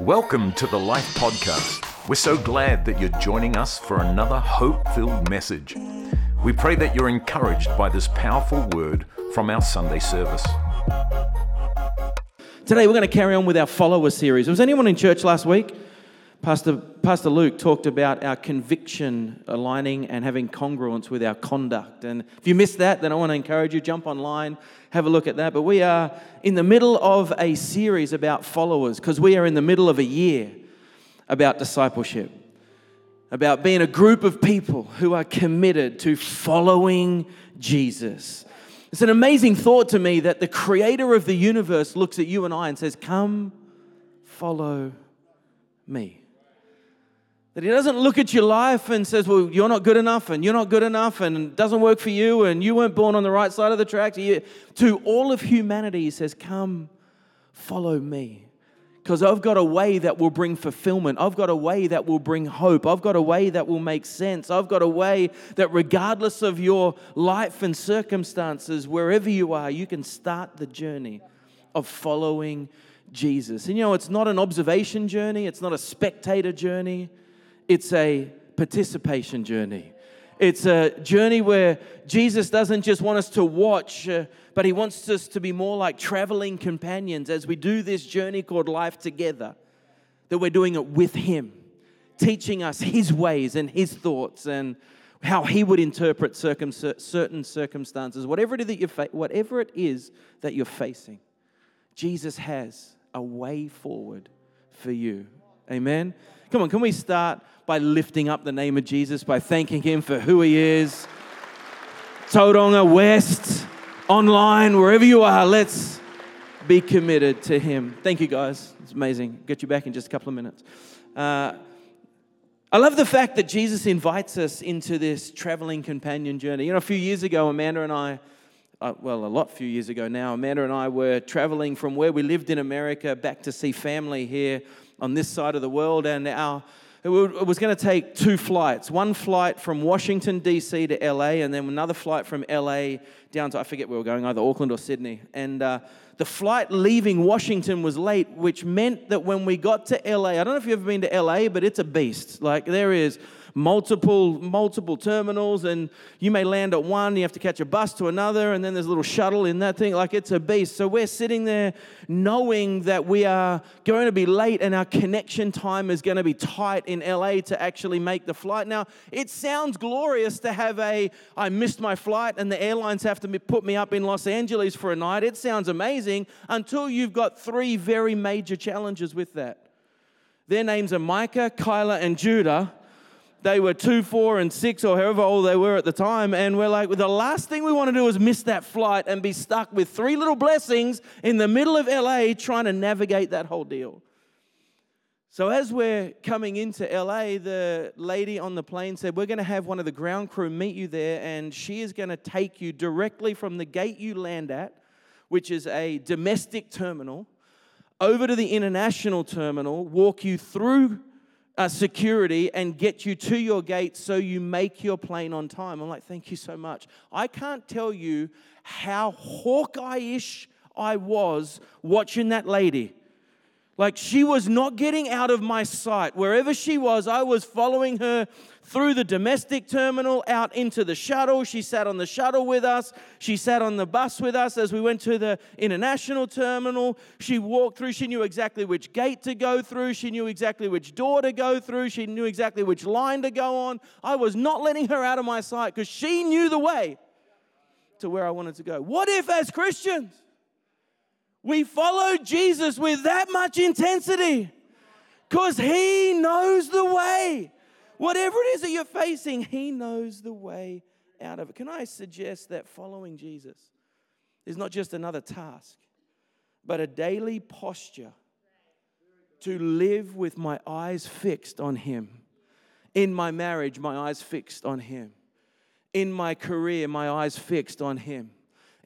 Welcome to the Life Podcast. We're so glad that you're joining us for another hope filled message. We pray that you're encouraged by this powerful word from our Sunday service. Today we're going to carry on with our follower series. Was anyone in church last week? Pastor, Pastor Luke talked about our conviction aligning and having congruence with our conduct. And if you missed that, then I want to encourage you, jump online, have a look at that. But we are in the middle of a series about followers because we are in the middle of a year about discipleship, about being a group of people who are committed to following Jesus. It's an amazing thought to me that the creator of the universe looks at you and I and says, Come, follow me. That he doesn't look at your life and says, Well, you're not good enough and you're not good enough and it doesn't work for you and you weren't born on the right side of the track. To all of humanity, he says, Come, follow me. Because I've got a way that will bring fulfillment. I've got a way that will bring hope. I've got a way that will make sense. I've got a way that, regardless of your life and circumstances, wherever you are, you can start the journey of following Jesus. And you know, it's not an observation journey, it's not a spectator journey it's a participation journey. It's a journey where Jesus doesn't just want us to watch, uh, but he wants us to be more like traveling companions as we do this journey called life together, that we're doing it with him, teaching us his ways and his thoughts and how he would interpret circum- certain circumstances, whatever it, is that you're fa- whatever it is that you're facing. Jesus has a way forward for you. Amen. Come on, can we start by lifting up the name of Jesus, by thanking Him for who He is? Tauranga West, online, wherever you are, let's be committed to Him. Thank you, guys. It's amazing. Get you back in just a couple of minutes. Uh, I love the fact that Jesus invites us into this traveling companion journey. You know, a few years ago, Amanda and I, uh, well, a lot few years ago now, Amanda and I were traveling from where we lived in America back to see family here on this side of the world, and our it was going to take two flights one flight from Washington, D.C. to LA, and then another flight from LA down to, I forget where we were going, either Auckland or Sydney. And uh, the flight leaving Washington was late, which meant that when we got to LA, I don't know if you've ever been to LA, but it's a beast. Like, there is multiple multiple terminals and you may land at one you have to catch a bus to another and then there's a little shuttle in that thing. Like it's a beast. So we're sitting there knowing that we are going to be late and our connection time is going to be tight in LA to actually make the flight. Now it sounds glorious to have a I missed my flight and the airlines have to put me up in Los Angeles for a night. It sounds amazing until you've got three very major challenges with that. Their names are Micah, Kyla, and Judah they were two, four, and six, or however old they were at the time. And we're like, well, the last thing we want to do is miss that flight and be stuck with three little blessings in the middle of LA trying to navigate that whole deal. So, as we're coming into LA, the lady on the plane said, We're going to have one of the ground crew meet you there, and she is going to take you directly from the gate you land at, which is a domestic terminal, over to the international terminal, walk you through uh, security and get you to your gate so you make your plane on time. I'm like, thank you so much. I can't tell you how Hawkeye ish I was watching that lady. Like she was not getting out of my sight. Wherever she was, I was following her through the domestic terminal out into the shuttle. She sat on the shuttle with us. She sat on the bus with us as we went to the international terminal. She walked through. She knew exactly which gate to go through. She knew exactly which door to go through. She knew exactly which line to go on. I was not letting her out of my sight because she knew the way to where I wanted to go. What if, as Christians, we follow Jesus with that much intensity because He knows the way. Whatever it is that you're facing, He knows the way out of it. Can I suggest that following Jesus is not just another task, but a daily posture to live with my eyes fixed on Him? In my marriage, my eyes fixed on Him. In my career, my eyes fixed on Him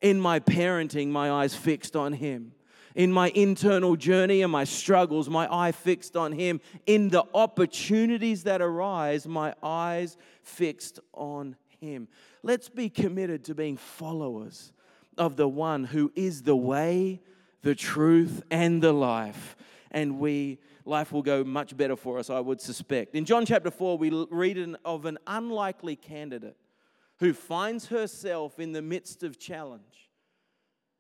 in my parenting, my eyes fixed on Him. In my internal journey and my struggles, my eye fixed on Him. In the opportunities that arise, my eyes fixed on Him. Let's be committed to being followers of the one who is the way, the truth, and the life. and we life will go much better for us, I would suspect. In John chapter 4, we read of an unlikely candidate who finds herself in the midst of challenge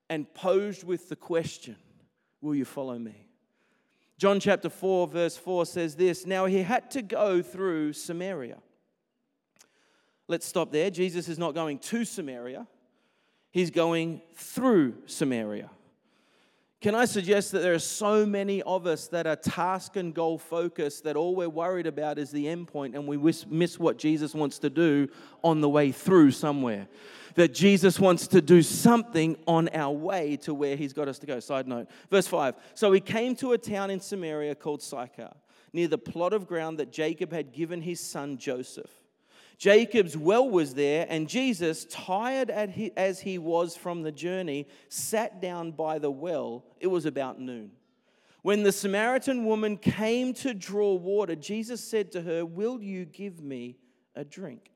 and posed with the question, Will you follow me? John chapter 4, verse 4 says this Now he had to go through Samaria. Let's stop there. Jesus is not going to Samaria, he's going through Samaria. Can I suggest that there are so many of us that are task and goal focused that all we're worried about is the end point and we miss what Jesus wants to do on the way through somewhere? That Jesus wants to do something on our way to where he's got us to go. Side note, verse 5. So he came to a town in Samaria called Sychar, near the plot of ground that Jacob had given his son Joseph. Jacob's well was there, and Jesus, tired as he was from the journey, sat down by the well. It was about noon. When the Samaritan woman came to draw water, Jesus said to her, Will you give me a drink?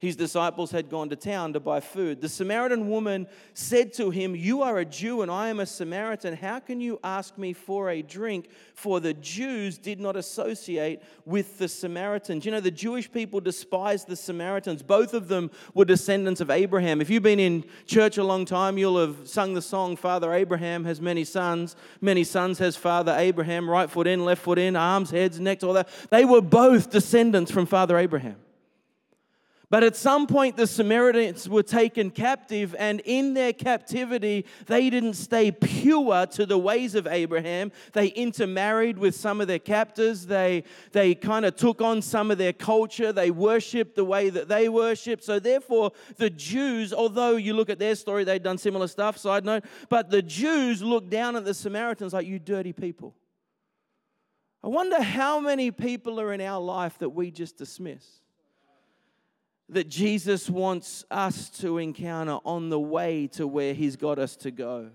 His disciples had gone to town to buy food. The Samaritan woman said to him, You are a Jew and I am a Samaritan. How can you ask me for a drink? For the Jews did not associate with the Samaritans. You know, the Jewish people despised the Samaritans. Both of them were descendants of Abraham. If you've been in church a long time, you'll have sung the song, Father Abraham has many sons. Many sons has Father Abraham, right foot in, left foot in, arms, heads, necks, all that. They were both descendants from Father Abraham. But at some point, the Samaritans were taken captive, and in their captivity, they didn't stay pure to the ways of Abraham. They intermarried with some of their captors. They, they kind of took on some of their culture. They worshiped the way that they worshiped. So, therefore, the Jews, although you look at their story, they'd done similar stuff, side note, but the Jews looked down at the Samaritans like, you dirty people. I wonder how many people are in our life that we just dismiss that Jesus wants us to encounter on the way to where He's got us to go.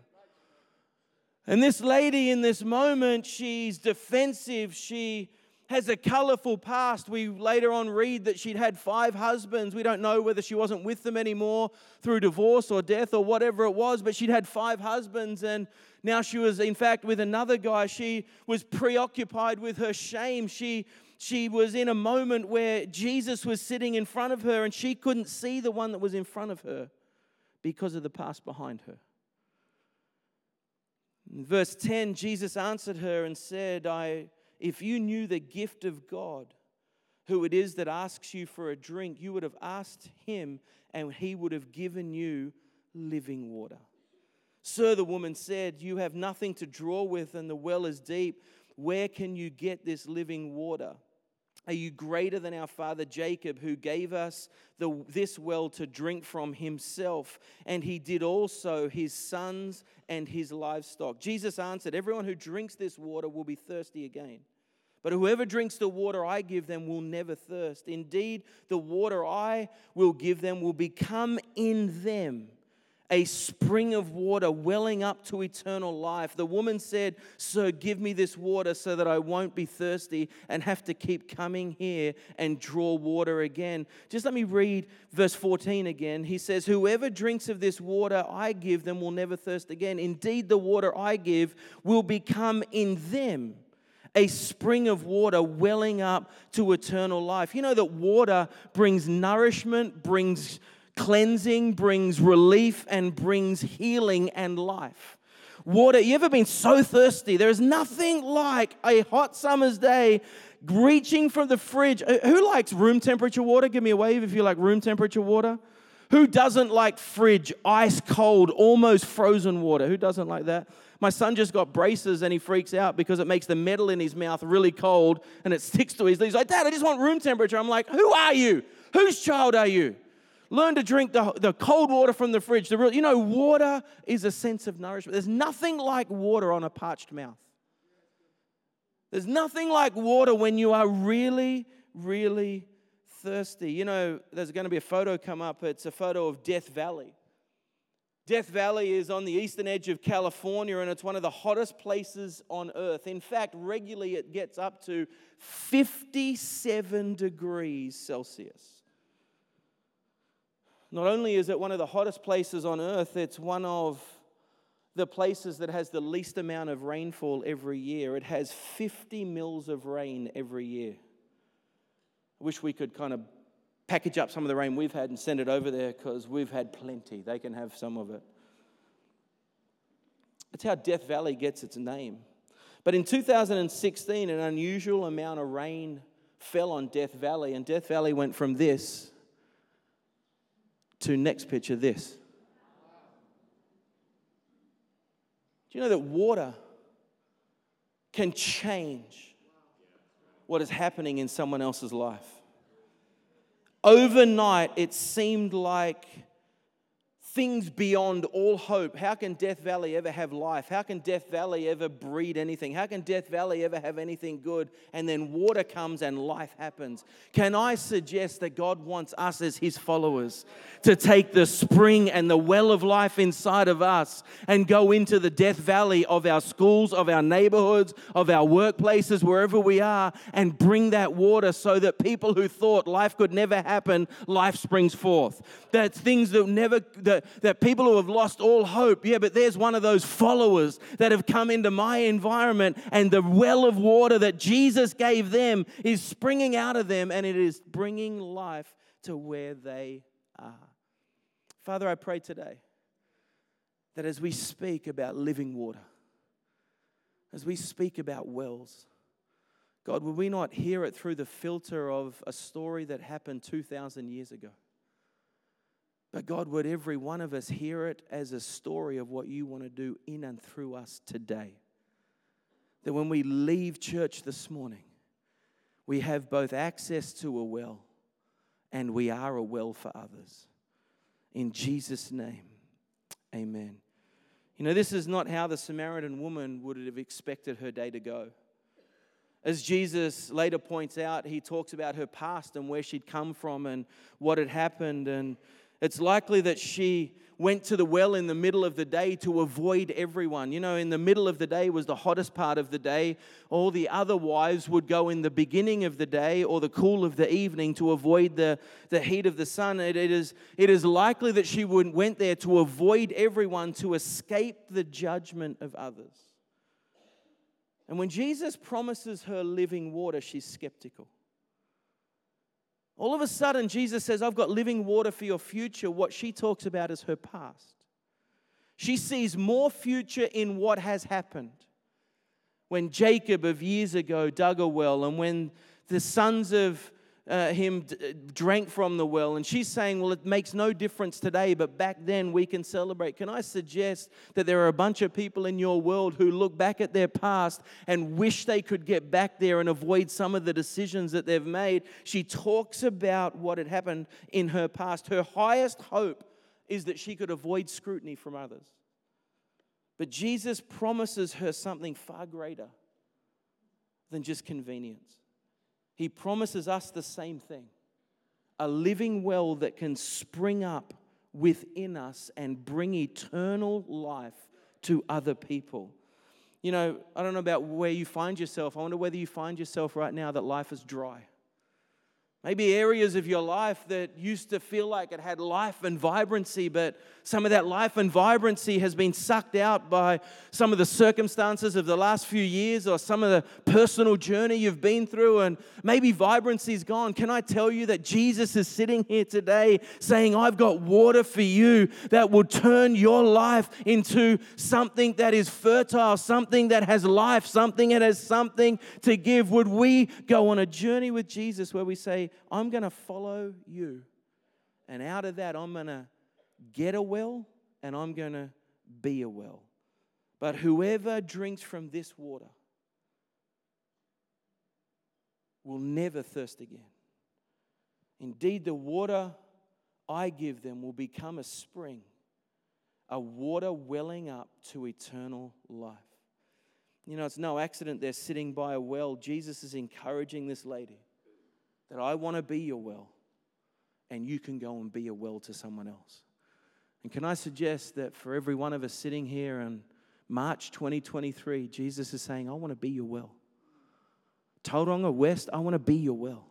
And this lady in this moment, she's defensive. She has a colorful past. We later on read that she'd had five husbands. We don't know whether she wasn't with them anymore through divorce or death or whatever it was, but she'd had five husbands and now she was, in fact, with another guy. She was preoccupied with her shame. She she was in a moment where Jesus was sitting in front of her and she couldn't see the one that was in front of her because of the past behind her. In verse 10, Jesus answered her and said, I, If you knew the gift of God, who it is that asks you for a drink, you would have asked him and he would have given you living water. Sir, the woman said, You have nothing to draw with, and the well is deep. Where can you get this living water? Are you greater than our father Jacob, who gave us the, this well to drink from himself? And he did also his sons and his livestock. Jesus answered, Everyone who drinks this water will be thirsty again. But whoever drinks the water I give them will never thirst. Indeed, the water I will give them will become in them a spring of water welling up to eternal life. The woman said, Sir, give me this water so that I won't be thirsty and have to keep coming here and draw water again. Just let me read verse 14 again. He says, Whoever drinks of this water I give them will never thirst again. Indeed, the water I give will become in them a spring of water welling up to eternal life. You know that water brings nourishment, brings cleansing, brings relief, and brings healing and life. Water, you ever been so thirsty? There is nothing like a hot summer's day reaching from the fridge. Uh, who likes room temperature water? Give me a wave if you like room temperature water. Who doesn't like fridge, ice cold, almost frozen water? Who doesn't like that? My son just got braces and he freaks out because it makes the metal in his mouth really cold and it sticks to his. He's like, Dad, I just want room temperature. I'm like, Who are you? Whose child are you? Learn to drink the, the cold water from the fridge. The real, you know, water is a sense of nourishment. There's nothing like water on a parched mouth. There's nothing like water when you are really, really thirsty. You know, there's going to be a photo come up. It's a photo of Death Valley. Death Valley is on the eastern edge of California and it's one of the hottest places on earth. In fact, regularly it gets up to 57 degrees Celsius. Not only is it one of the hottest places on earth, it's one of the places that has the least amount of rainfall every year. It has 50 mils of rain every year. I wish we could kind of package up some of the rain we've had and send it over there because we've had plenty. They can have some of it. That's how Death Valley gets its name. But in 2016, an unusual amount of rain fell on Death Valley, and Death Valley went from this to next picture this. Do you know that water can change what is happening in someone else's life? Overnight, it seemed like things beyond all hope. How can Death Valley ever have life? How can Death Valley ever breed anything? How can Death Valley ever have anything good? And then water comes and life happens. Can I suggest that God wants us as His followers to take the spring and the well of life inside of us and go into the Death Valley of our schools, of our neighborhoods, of our workplaces, wherever we are, and bring that water so that people who thought life could never happen, life springs forth. That things that never, that that, people who have lost all hope, yeah, but there's one of those followers that have come into my environment, and the well of water that Jesus gave them is springing out of them, and it is bringing life to where they are. Father, I pray today that as we speak about living water, as we speak about wells, God, will we not hear it through the filter of a story that happened 2,000 years ago? But God, would every one of us hear it as a story of what you want to do in and through us today? That when we leave church this morning, we have both access to a well and we are a well for others. In Jesus' name, amen. You know, this is not how the Samaritan woman would have expected her day to go. As Jesus later points out, he talks about her past and where she'd come from and what had happened. And it's likely that she went to the well in the middle of the day to avoid everyone. You know, in the middle of the day was the hottest part of the day. All the other wives would go in the beginning of the day or the cool of the evening to avoid the, the heat of the sun. It, it, is, it is likely that she would, went there to avoid everyone, to escape the judgment of others. And when Jesus promises her living water, she's skeptical. All of a sudden, Jesus says, I've got living water for your future. What she talks about is her past. She sees more future in what has happened. When Jacob of years ago dug a well, and when the sons of uh, him d- drank from the well. And she's saying, Well, it makes no difference today, but back then we can celebrate. Can I suggest that there are a bunch of people in your world who look back at their past and wish they could get back there and avoid some of the decisions that they've made? She talks about what had happened in her past. Her highest hope is that she could avoid scrutiny from others. But Jesus promises her something far greater than just convenience. He promises us the same thing a living well that can spring up within us and bring eternal life to other people. You know, I don't know about where you find yourself. I wonder whether you find yourself right now that life is dry. Maybe areas of your life that used to feel like it had life and vibrancy, but some of that life and vibrancy has been sucked out by some of the circumstances of the last few years or some of the personal journey you've been through, and maybe vibrancy's gone. Can I tell you that Jesus is sitting here today saying, I've got water for you that will turn your life into something that is fertile, something that has life, something that has something to give? Would we go on a journey with Jesus where we say, I'm going to follow you. And out of that, I'm going to get a well and I'm going to be a well. But whoever drinks from this water will never thirst again. Indeed, the water I give them will become a spring, a water welling up to eternal life. You know, it's no accident they're sitting by a well. Jesus is encouraging this lady that I want to be your well, and you can go and be a well to someone else. And can I suggest that for every one of us sitting here in March 2023, Jesus is saying, I want to be your well. Tauranga West, I want to be your well.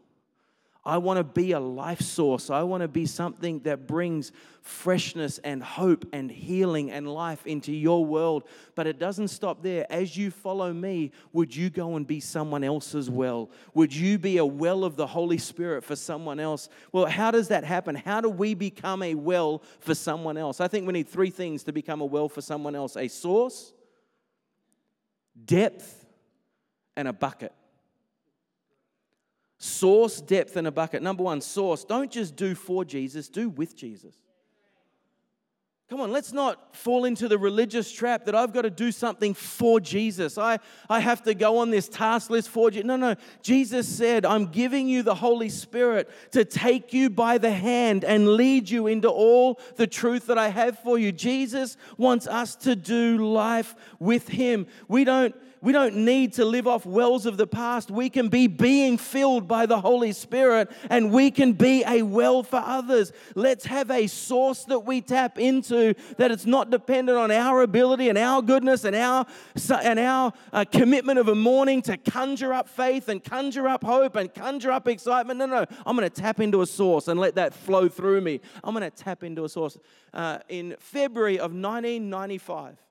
I want to be a life source. I want to be something that brings freshness and hope and healing and life into your world. But it doesn't stop there. As you follow me, would you go and be someone else's well? Would you be a well of the Holy Spirit for someone else? Well, how does that happen? How do we become a well for someone else? I think we need three things to become a well for someone else a source, depth, and a bucket. Source, depth, and a bucket. Number one, source. Don't just do for Jesus, do with Jesus. Come on, let's not fall into the religious trap that I've got to do something for Jesus. I, I have to go on this task list for Jesus. No, no. Jesus said, I'm giving you the Holy Spirit to take you by the hand and lead you into all the truth that I have for you. Jesus wants us to do life with Him. We don't we don't need to live off wells of the past. We can be being filled by the Holy Spirit and we can be a well for others. Let's have a source that we tap into that it's not dependent on our ability and our goodness and our, and our uh, commitment of a morning to conjure up faith and conjure up hope and conjure up excitement. No, no, I'm going to tap into a source and let that flow through me. I'm going to tap into a source. Uh, in February of 1995,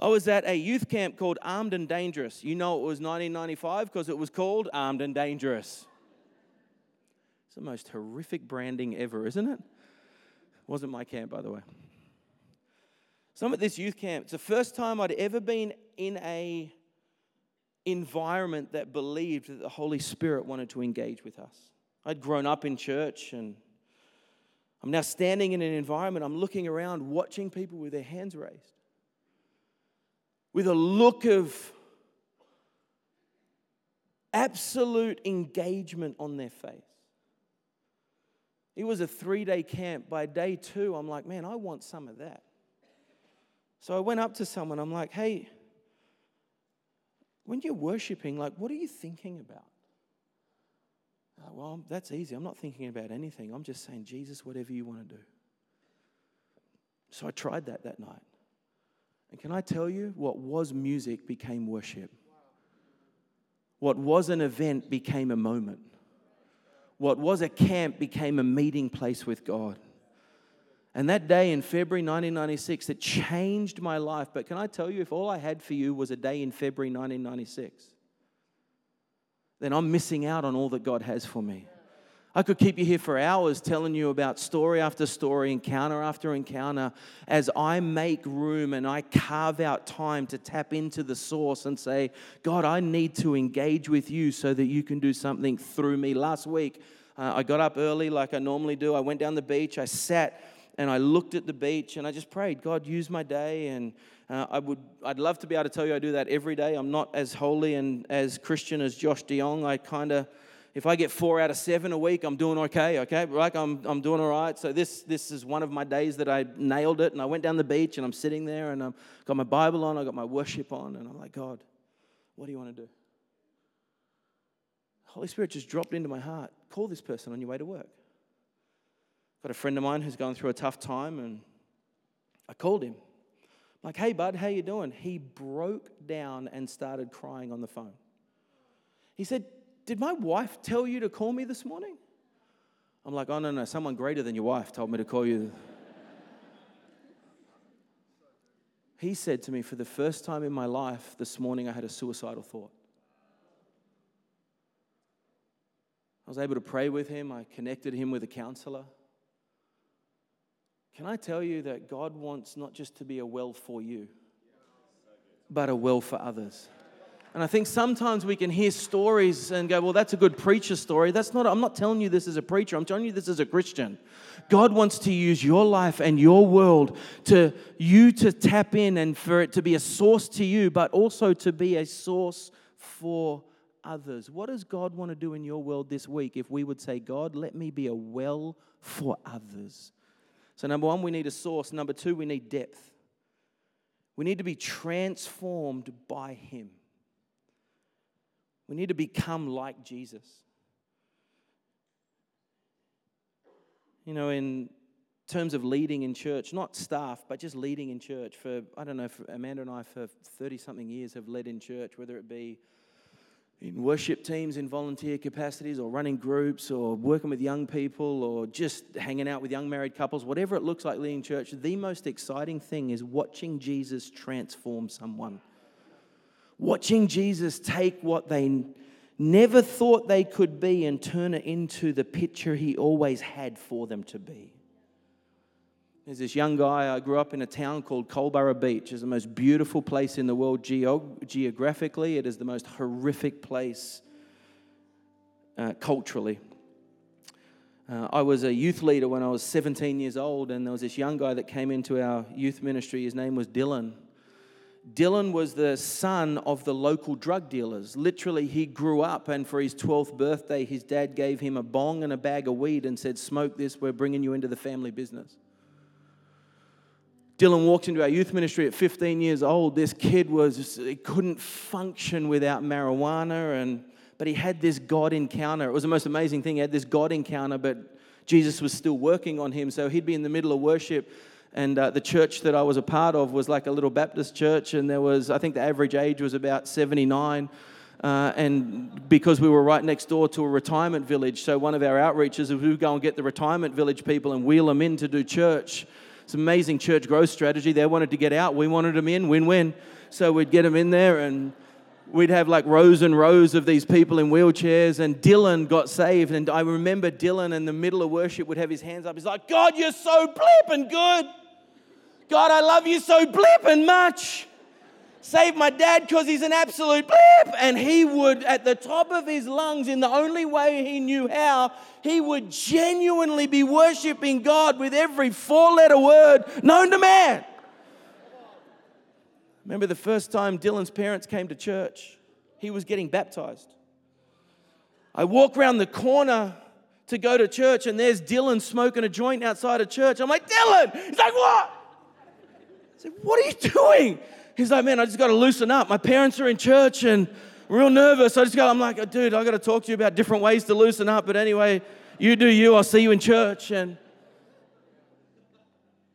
I was at a youth camp called Armed and Dangerous. You know it was 1995 because it was called Armed and Dangerous. It's the most horrific branding ever, isn't it? Wasn't my camp, by the way. So I'm at this youth camp. It's the first time I'd ever been in a environment that believed that the Holy Spirit wanted to engage with us. I'd grown up in church and I'm now standing in an environment, I'm looking around, watching people with their hands raised with a look of absolute engagement on their face. It was a three day camp. By day two, I'm like, man, I want some of that. So I went up to someone, I'm like, hey, when you're worshiping, like, what are you thinking about? Uh, well, that's easy. I'm not thinking about anything. I'm just saying, Jesus, whatever you want to do. So I tried that that night. And can I tell you, what was music became worship. What was an event became a moment. What was a camp became a meeting place with God. And that day in February 1996, it changed my life. But can I tell you, if all I had for you was a day in February 1996, then I'm missing out on all that God has for me. I could keep you here for hours telling you about story after story, encounter after encounter, as I make room and I carve out time to tap into the source and say, God, I need to engage with you so that you can do something through me. Last week, uh, I got up early like I normally do. I went down the beach, I sat and I looked at the beach and I just prayed, God, use my day. And uh, I would, I'd love to be able to tell you I do that every day. I'm not as holy and as Christian as Josh DeYoung. I kind of if I get four out of seven a week, I'm doing okay, okay? Like I'm, I'm doing all right. So this, this is one of my days that I nailed it. And I went down the beach and I'm sitting there and I've got my Bible on, I've got my worship on, and I'm like, God, what do you want to do? Holy Spirit just dropped into my heart. Call this person on your way to work. Got a friend of mine who's going through a tough time, and I called him. I'm like, hey, bud, how you doing? He broke down and started crying on the phone. He said, did my wife tell you to call me this morning? I'm like, Oh, no, no, someone greater than your wife told me to call you. he said to me, For the first time in my life this morning, I had a suicidal thought. I was able to pray with him, I connected him with a counselor. Can I tell you that God wants not just to be a well for you, but a well for others? And I think sometimes we can hear stories and go, well, that's a good preacher story. That's not, I'm not telling you this as a preacher, I'm telling you this as a Christian. God wants to use your life and your world to you to tap in and for it to be a source to you, but also to be a source for others. What does God want to do in your world this week if we would say, God, let me be a well for others? So, number one, we need a source. Number two, we need depth. We need to be transformed by Him. We need to become like Jesus. You know, in terms of leading in church, not staff, but just leading in church. For, I don't know, Amanda and I, for 30 something years, have led in church, whether it be in worship teams in volunteer capacities or running groups or working with young people or just hanging out with young married couples, whatever it looks like leading church, the most exciting thing is watching Jesus transform someone. Watching Jesus take what they never thought they could be and turn it into the picture he always had for them to be. There's this young guy, I grew up in a town called Culburra Beach. It's the most beautiful place in the world geographically. It is the most horrific place uh, culturally. Uh, I was a youth leader when I was 17 years old, and there was this young guy that came into our youth ministry. His name was Dylan. Dylan was the son of the local drug dealers. Literally, he grew up, and for his 12th birthday, his dad gave him a bong and a bag of weed and said, Smoke this, we're bringing you into the family business. Dylan walked into our youth ministry at 15 years old. This kid was, he couldn't function without marijuana, and, but he had this God encounter. It was the most amazing thing. He had this God encounter, but Jesus was still working on him. So he'd be in the middle of worship, and uh, the church that I was a part of was like a little Baptist church, and there was, I think the average age was about 79. Uh, and because we were right next door to a retirement village, so one of our outreaches is we go and get the retirement village people and wheel them in to do church. It's an amazing church growth strategy. They wanted to get out, we wanted them in, win win. So we'd get them in there and we'd have like rows and rows of these people in wheelchairs. And Dylan got saved. And I remember Dylan in the middle of worship would have his hands up. He's like, God, you're so blip and good. God, I love you so blip and much. Save my dad because he's an absolute blip. And he would, at the top of his lungs, in the only way he knew how, he would genuinely be worshiping God with every four letter word known to man. Remember the first time Dylan's parents came to church? He was getting baptized. I walk around the corner to go to church, and there's Dylan smoking a joint outside of church. I'm like, Dylan! He's like, what? Said, what are you doing? He's like, man, I just got to loosen up. My parents are in church and real nervous. I just go, I'm like, oh, dude, I got to talk to you about different ways to loosen up. But anyway, you do you. I'll see you in church. And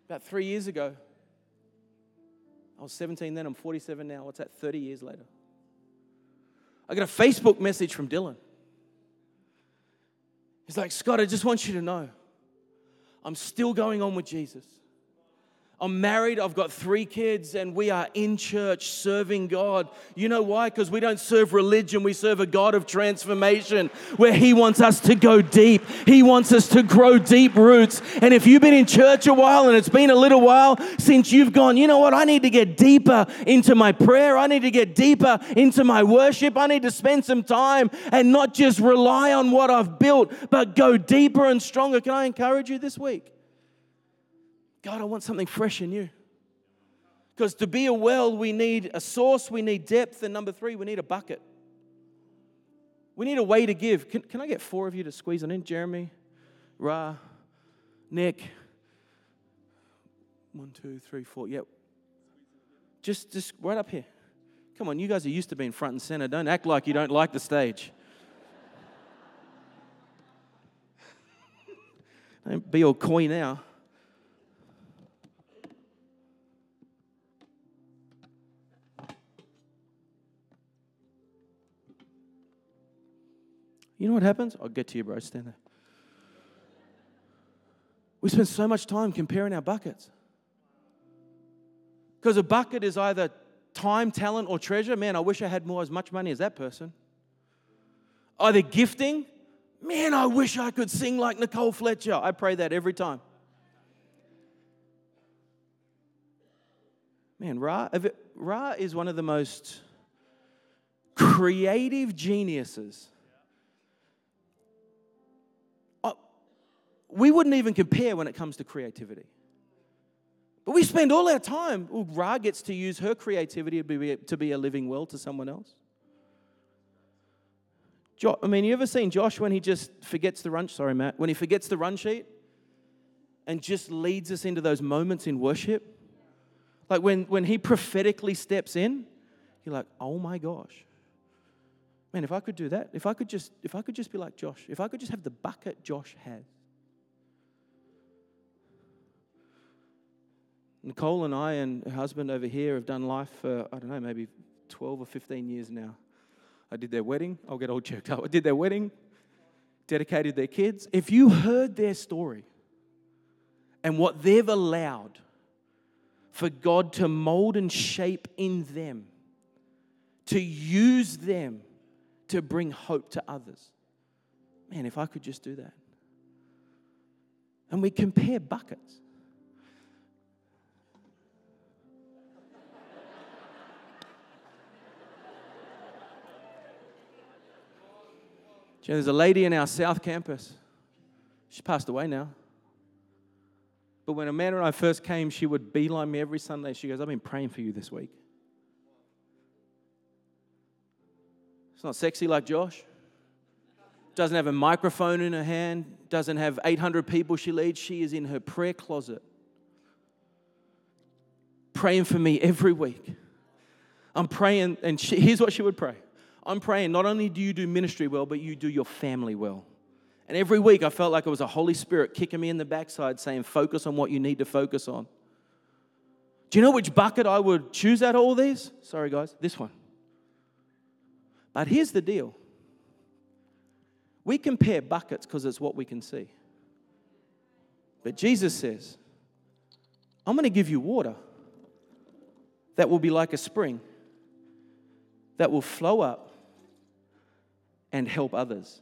about three years ago, I was 17 then, I'm 47 now. What's that, 30 years later? I got a Facebook message from Dylan. He's like, Scott, I just want you to know I'm still going on with Jesus. I'm married, I've got three kids, and we are in church serving God. You know why? Because we don't serve religion, we serve a God of transformation where He wants us to go deep. He wants us to grow deep roots. And if you've been in church a while and it's been a little while since you've gone, you know what? I need to get deeper into my prayer, I need to get deeper into my worship, I need to spend some time and not just rely on what I've built, but go deeper and stronger. Can I encourage you this week? God, I want something fresh in you. Because to be a well, we need a source, we need depth, and number three, we need a bucket. We need a way to give. Can, can I get four of you to squeeze in? Jeremy, Ra, Nick. One, two, three, four. Yep. Just, just right up here. Come on, you guys are used to being front and center. Don't act like you don't like the stage. Don't be all coy now. You know what happens? I'll get to you, bro. Stand there. We spend so much time comparing our buckets. Because a bucket is either time, talent, or treasure. Man, I wish I had more as much money as that person. Either gifting. Man, I wish I could sing like Nicole Fletcher. I pray that every time. Man, Ra, Ra is one of the most creative geniuses we wouldn't even compare when it comes to creativity. But we spend all our time, well, Ra gets to use her creativity to be, to be a living well to someone else. Jo- I mean, you ever seen Josh when he just forgets the run? Sorry, Matt. When he forgets the run sheet and just leads us into those moments in worship? Like when, when he prophetically steps in, you're like, oh my gosh. Man, if I could do that, if I could just, if I could just be like Josh, if I could just have the bucket Josh has, Nicole and I and her husband over here have done life for, I don't know, maybe 12 or 15 years now. I did their wedding. I'll get all choked up. I did their wedding, dedicated their kids. If you heard their story and what they've allowed for God to mold and shape in them, to use them to bring hope to others. Man, if I could just do that. And we compare buckets. You know, there's a lady in our South Campus. She passed away now. But when Amanda and I first came, she would beeline me every Sunday. She goes, I've been praying for you this week. It's not sexy like Josh. Doesn't have a microphone in her hand, doesn't have 800 people she leads. She is in her prayer closet, praying for me every week. I'm praying, and she, here's what she would pray I'm praying, not only do you do ministry well, but you do your family well. And every week I felt like it was a Holy Spirit kicking me in the backside saying, focus on what you need to focus on. Do you know which bucket I would choose out of all these? Sorry, guys, this one. But here's the deal we compare buckets because it's what we can see. But Jesus says, I'm going to give you water that will be like a spring that will flow up and help others.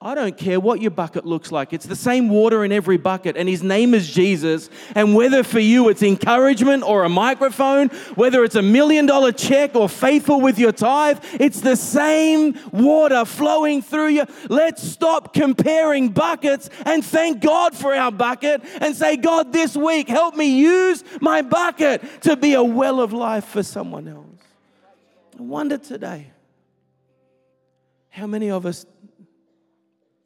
I don't care what your bucket looks like. It's the same water in every bucket, and his name is Jesus. And whether for you it's encouragement or a microphone, whether it's a million dollar check or faithful with your tithe, it's the same water flowing through you. Let's stop comparing buckets and thank God for our bucket and say, God, this week, help me use my bucket to be a well of life for someone else. I wonder today how many of us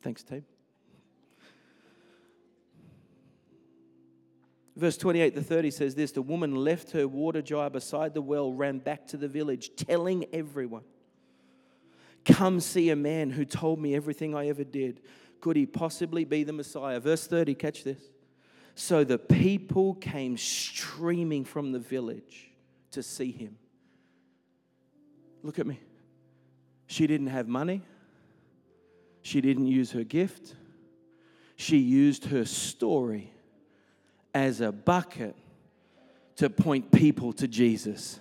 Thanks, Tate. Verse 28 to 30 says this The woman left her water jar beside the well, ran back to the village, telling everyone, Come see a man who told me everything I ever did. Could he possibly be the Messiah? Verse 30, catch this. So the people came streaming from the village to see him. Look at me. She didn't have money. She didn't use her gift, she used her story as a bucket to point people to Jesus.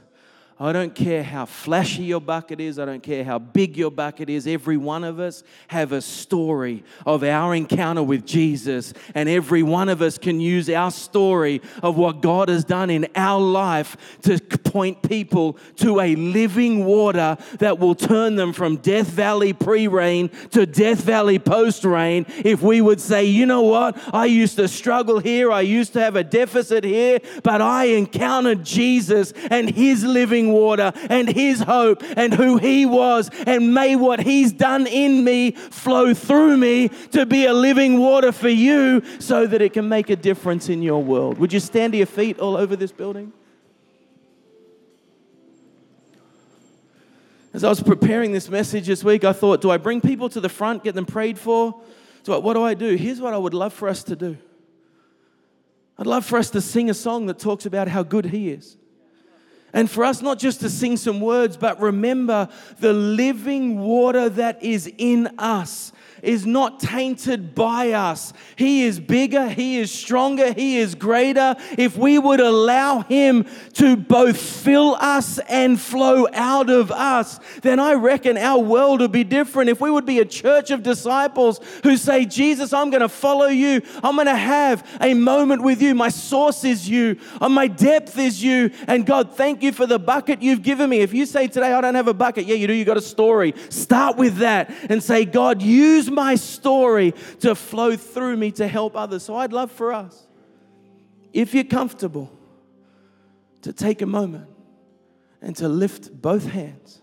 I don't care how flashy your bucket is. I don't care how big your bucket is. Every one of us have a story of our encounter with Jesus. And every one of us can use our story of what God has done in our life to point people to a living water that will turn them from Death Valley pre rain to Death Valley post rain. If we would say, you know what? I used to struggle here. I used to have a deficit here, but I encountered Jesus and his living living water and His hope and who He was. And may what He's done in me flow through me to be a living water for you so that it can make a difference in your world. Would you stand to your feet all over this building? As I was preparing this message this week, I thought, do I bring people to the front, get them prayed for? I, what do I do? Here's what I would love for us to do. I'd love for us to sing a song that talks about how good He is. And for us, not just to sing some words, but remember the living water that is in us is not tainted by us. He is bigger, He is stronger, He is greater. If we would allow Him to both fill us and flow out of us, then I reckon our world would be different. If we would be a church of disciples who say, Jesus, I'm going to follow you, I'm going to have a moment with you. My source is you, my depth is you. And God, thank you for the bucket you've given me. If you say today, I don't have a bucket, yeah, you do, you got a story. Start with that and say, God, use my story to flow through me to help others. So I'd love for us, if you're comfortable, to take a moment and to lift both hands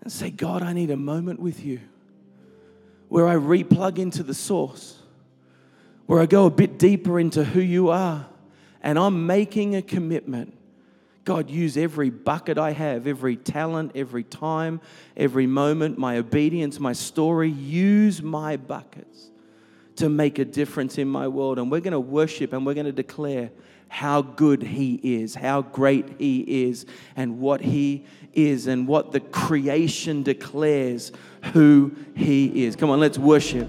and say, God, I need a moment with you where I replug into the source, where I go a bit deeper into who you are, and I'm making a commitment God, use every bucket I have, every talent, every time, every moment, my obedience, my story. Use my buckets to make a difference in my world. And we're going to worship and we're going to declare how good He is, how great He is, and what He is, and what the creation declares who He is. Come on, let's worship.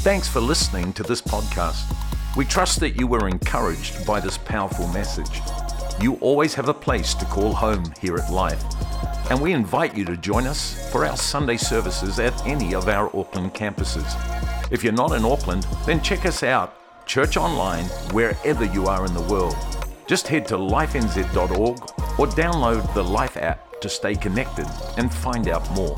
Thanks for listening to this podcast. We trust that you were encouraged by this powerful message. You always have a place to call home here at Life. And we invite you to join us for our Sunday services at any of our Auckland campuses. If you're not in Auckland, then check us out, church online, wherever you are in the world. Just head to lifenz.org or download the Life app to stay connected and find out more.